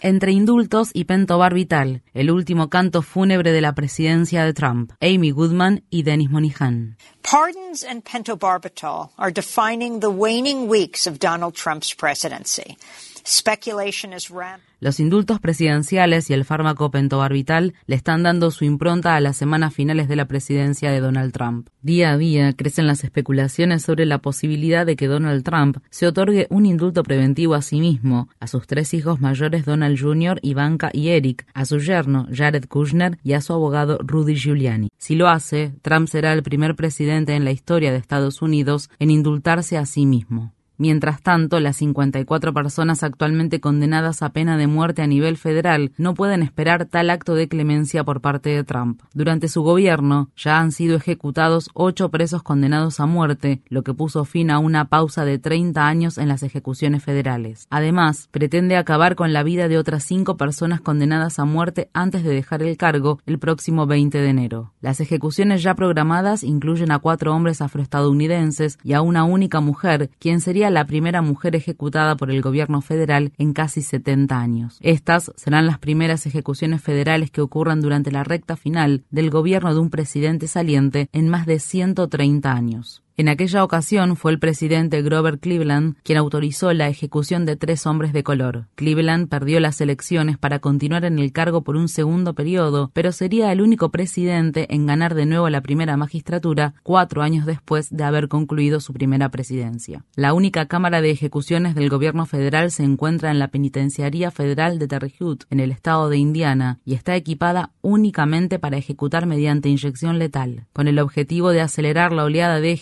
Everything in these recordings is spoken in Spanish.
Entre indultos y pentobarbital, el último canto fúnebre de la presidencia de Trump, Amy Goodman y Dennis Monihan. Pardons and pentobarbital are defining the waning weeks of Donald Trump's presidency. Los indultos presidenciales y el fármaco pentobarbital le están dando su impronta a las semanas finales de la presidencia de Donald Trump. Día a día crecen las especulaciones sobre la posibilidad de que Donald Trump se otorgue un indulto preventivo a sí mismo, a sus tres hijos mayores Donald Jr., Ivanka y Eric, a su yerno Jared Kushner y a su abogado Rudy Giuliani. Si lo hace, Trump será el primer presidente en la historia de Estados Unidos en indultarse a sí mismo. Mientras tanto, las 54 personas actualmente condenadas a pena de muerte a nivel federal no pueden esperar tal acto de clemencia por parte de Trump. Durante su gobierno ya han sido ejecutados ocho presos condenados a muerte, lo que puso fin a una pausa de 30 años en las ejecuciones federales. Además, pretende acabar con la vida de otras cinco personas condenadas a muerte antes de dejar el cargo el próximo 20 de enero. Las ejecuciones ya programadas incluyen a cuatro hombres afroestadounidenses y a una única mujer, quien sería la primera mujer ejecutada por el gobierno federal en casi 70 años. Estas serán las primeras ejecuciones federales que ocurran durante la recta final del gobierno de un presidente saliente en más de 130 años. En aquella ocasión fue el presidente Grover Cleveland quien autorizó la ejecución de tres hombres de color. Cleveland perdió las elecciones para continuar en el cargo por un segundo periodo, pero sería el único presidente en ganar de nuevo la primera magistratura cuatro años después de haber concluido su primera presidencia. La única cámara de ejecuciones del gobierno federal se encuentra en la Penitenciaría Federal de Terre Haute, en el estado de Indiana, y está equipada únicamente para ejecutar mediante inyección letal, con el objetivo de acelerar la oleada de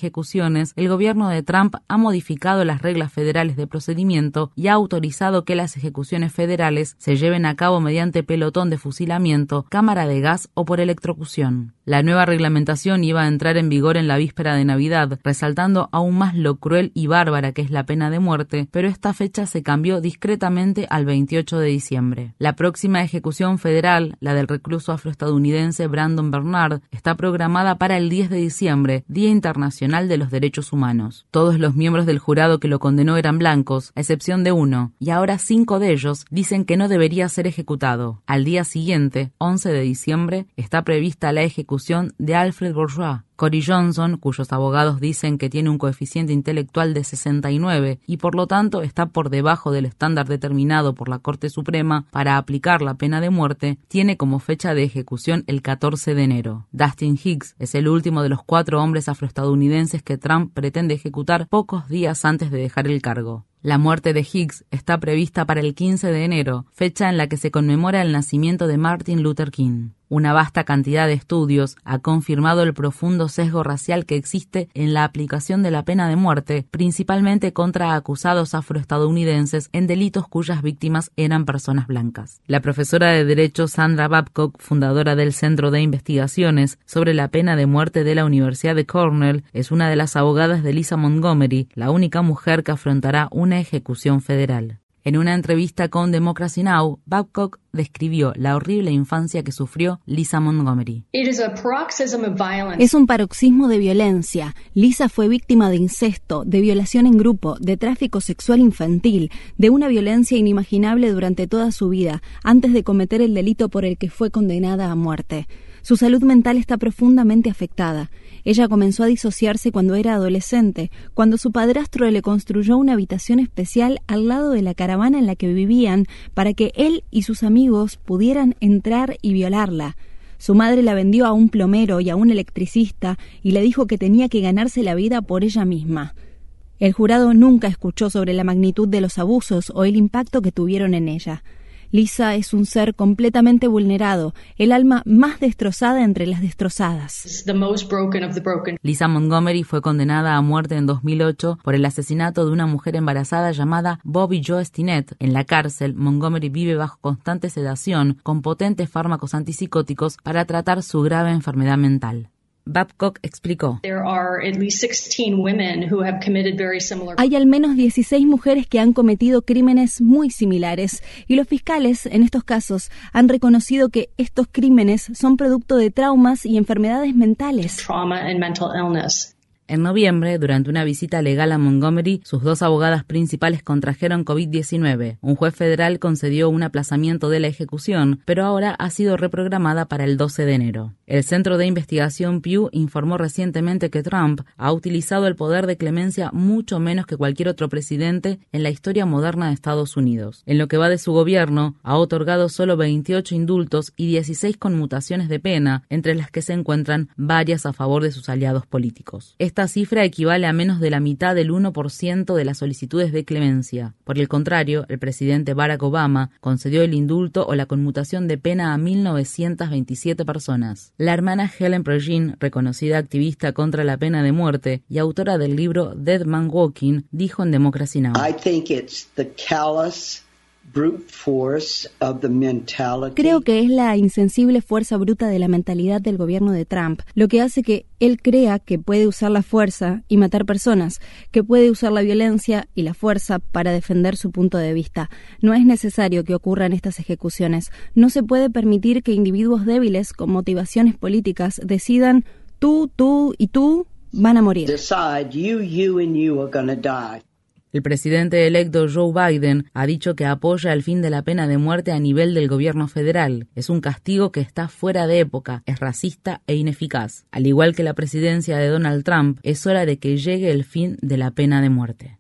el gobierno de Trump ha modificado las reglas federales de procedimiento y ha autorizado que las ejecuciones federales se lleven a cabo mediante pelotón de fusilamiento, cámara de gas o por electrocución. La nueva reglamentación iba a entrar en vigor en la víspera de Navidad, resaltando aún más lo cruel y bárbara que es la pena de muerte, pero esta fecha se cambió discretamente al 28 de diciembre. La próxima ejecución federal, la del recluso afroestadounidense Brandon Bernard, está programada para el 10 de diciembre, Día Internacional de de los Derechos Humanos. Todos los miembros del jurado que lo condenó eran blancos, a excepción de uno, y ahora cinco de ellos dicen que no debería ser ejecutado. Al día siguiente, 11 de diciembre, está prevista la ejecución de Alfred Bourgeois, Cory Johnson, cuyos abogados dicen que tiene un coeficiente intelectual de 69 y por lo tanto está por debajo del estándar determinado por la Corte Suprema para aplicar la pena de muerte, tiene como fecha de ejecución el 14 de enero. Dustin Higgs es el último de los cuatro hombres afroestadounidenses que Trump pretende ejecutar pocos días antes de dejar el cargo. La muerte de Higgs está prevista para el 15 de enero, fecha en la que se conmemora el nacimiento de Martin Luther King. Una vasta cantidad de estudios ha confirmado el profundo sesgo racial que existe en la aplicación de la pena de muerte, principalmente contra acusados afroestadounidenses en delitos cuyas víctimas eran personas blancas. La profesora de Derecho Sandra Babcock, fundadora del Centro de Investigaciones sobre la pena de muerte de la Universidad de Cornell, es una de las abogadas de Lisa Montgomery, la única mujer que afrontará una ejecución federal. En una entrevista con Democracy Now, Babcock describió la horrible infancia que sufrió Lisa Montgomery. Es un paroxismo de violencia. Lisa fue víctima de incesto, de violación en grupo, de tráfico sexual infantil, de una violencia inimaginable durante toda su vida, antes de cometer el delito por el que fue condenada a muerte. Su salud mental está profundamente afectada. Ella comenzó a disociarse cuando era adolescente, cuando su padrastro le construyó una habitación especial al lado de la caravana en la que vivían para que él y sus amigos pudieran entrar y violarla. Su madre la vendió a un plomero y a un electricista y le dijo que tenía que ganarse la vida por ella misma. El jurado nunca escuchó sobre la magnitud de los abusos o el impacto que tuvieron en ella. Lisa es un ser completamente vulnerado, el alma más destrozada entre las destrozadas. Lisa Montgomery fue condenada a muerte en 2008 por el asesinato de una mujer embarazada llamada Bobby Joe Stinnett. En la cárcel, Montgomery vive bajo constante sedación con potentes fármacos antipsicóticos para tratar su grave enfermedad mental. Babcock explicó. Hay al menos 16 mujeres que han cometido crímenes muy similares y los fiscales en estos casos han reconocido que estos crímenes son producto de traumas y enfermedades mentales. En noviembre, durante una visita legal a Montgomery, sus dos abogadas principales contrajeron COVID-19. Un juez federal concedió un aplazamiento de la ejecución, pero ahora ha sido reprogramada para el 12 de enero. El Centro de Investigación Pew informó recientemente que Trump ha utilizado el poder de clemencia mucho menos que cualquier otro presidente en la historia moderna de Estados Unidos. En lo que va de su gobierno, ha otorgado solo 28 indultos y 16 conmutaciones de pena, entre las que se encuentran varias a favor de sus aliados políticos. Esta cifra equivale a menos de la mitad del 1% de las solicitudes de clemencia. Por el contrario, el presidente Barack Obama concedió el indulto o la conmutación de pena a 1.927 personas. La hermana Helen Progin, reconocida activista contra la pena de muerte y autora del libro Dead Man Walking, dijo en Democracy Now! Creo que es la insensible fuerza bruta de la mentalidad del gobierno de Trump, lo que hace que él crea que puede usar la fuerza y matar personas, que puede usar la violencia y la fuerza para defender su punto de vista. No es necesario que ocurran estas ejecuciones. No se puede permitir que individuos débiles con motivaciones políticas decidan tú, tú y tú van a morir. El presidente electo Joe Biden ha dicho que apoya el fin de la pena de muerte a nivel del gobierno federal. Es un castigo que está fuera de época, es racista e ineficaz. Al igual que la presidencia de Donald Trump, es hora de que llegue el fin de la pena de muerte.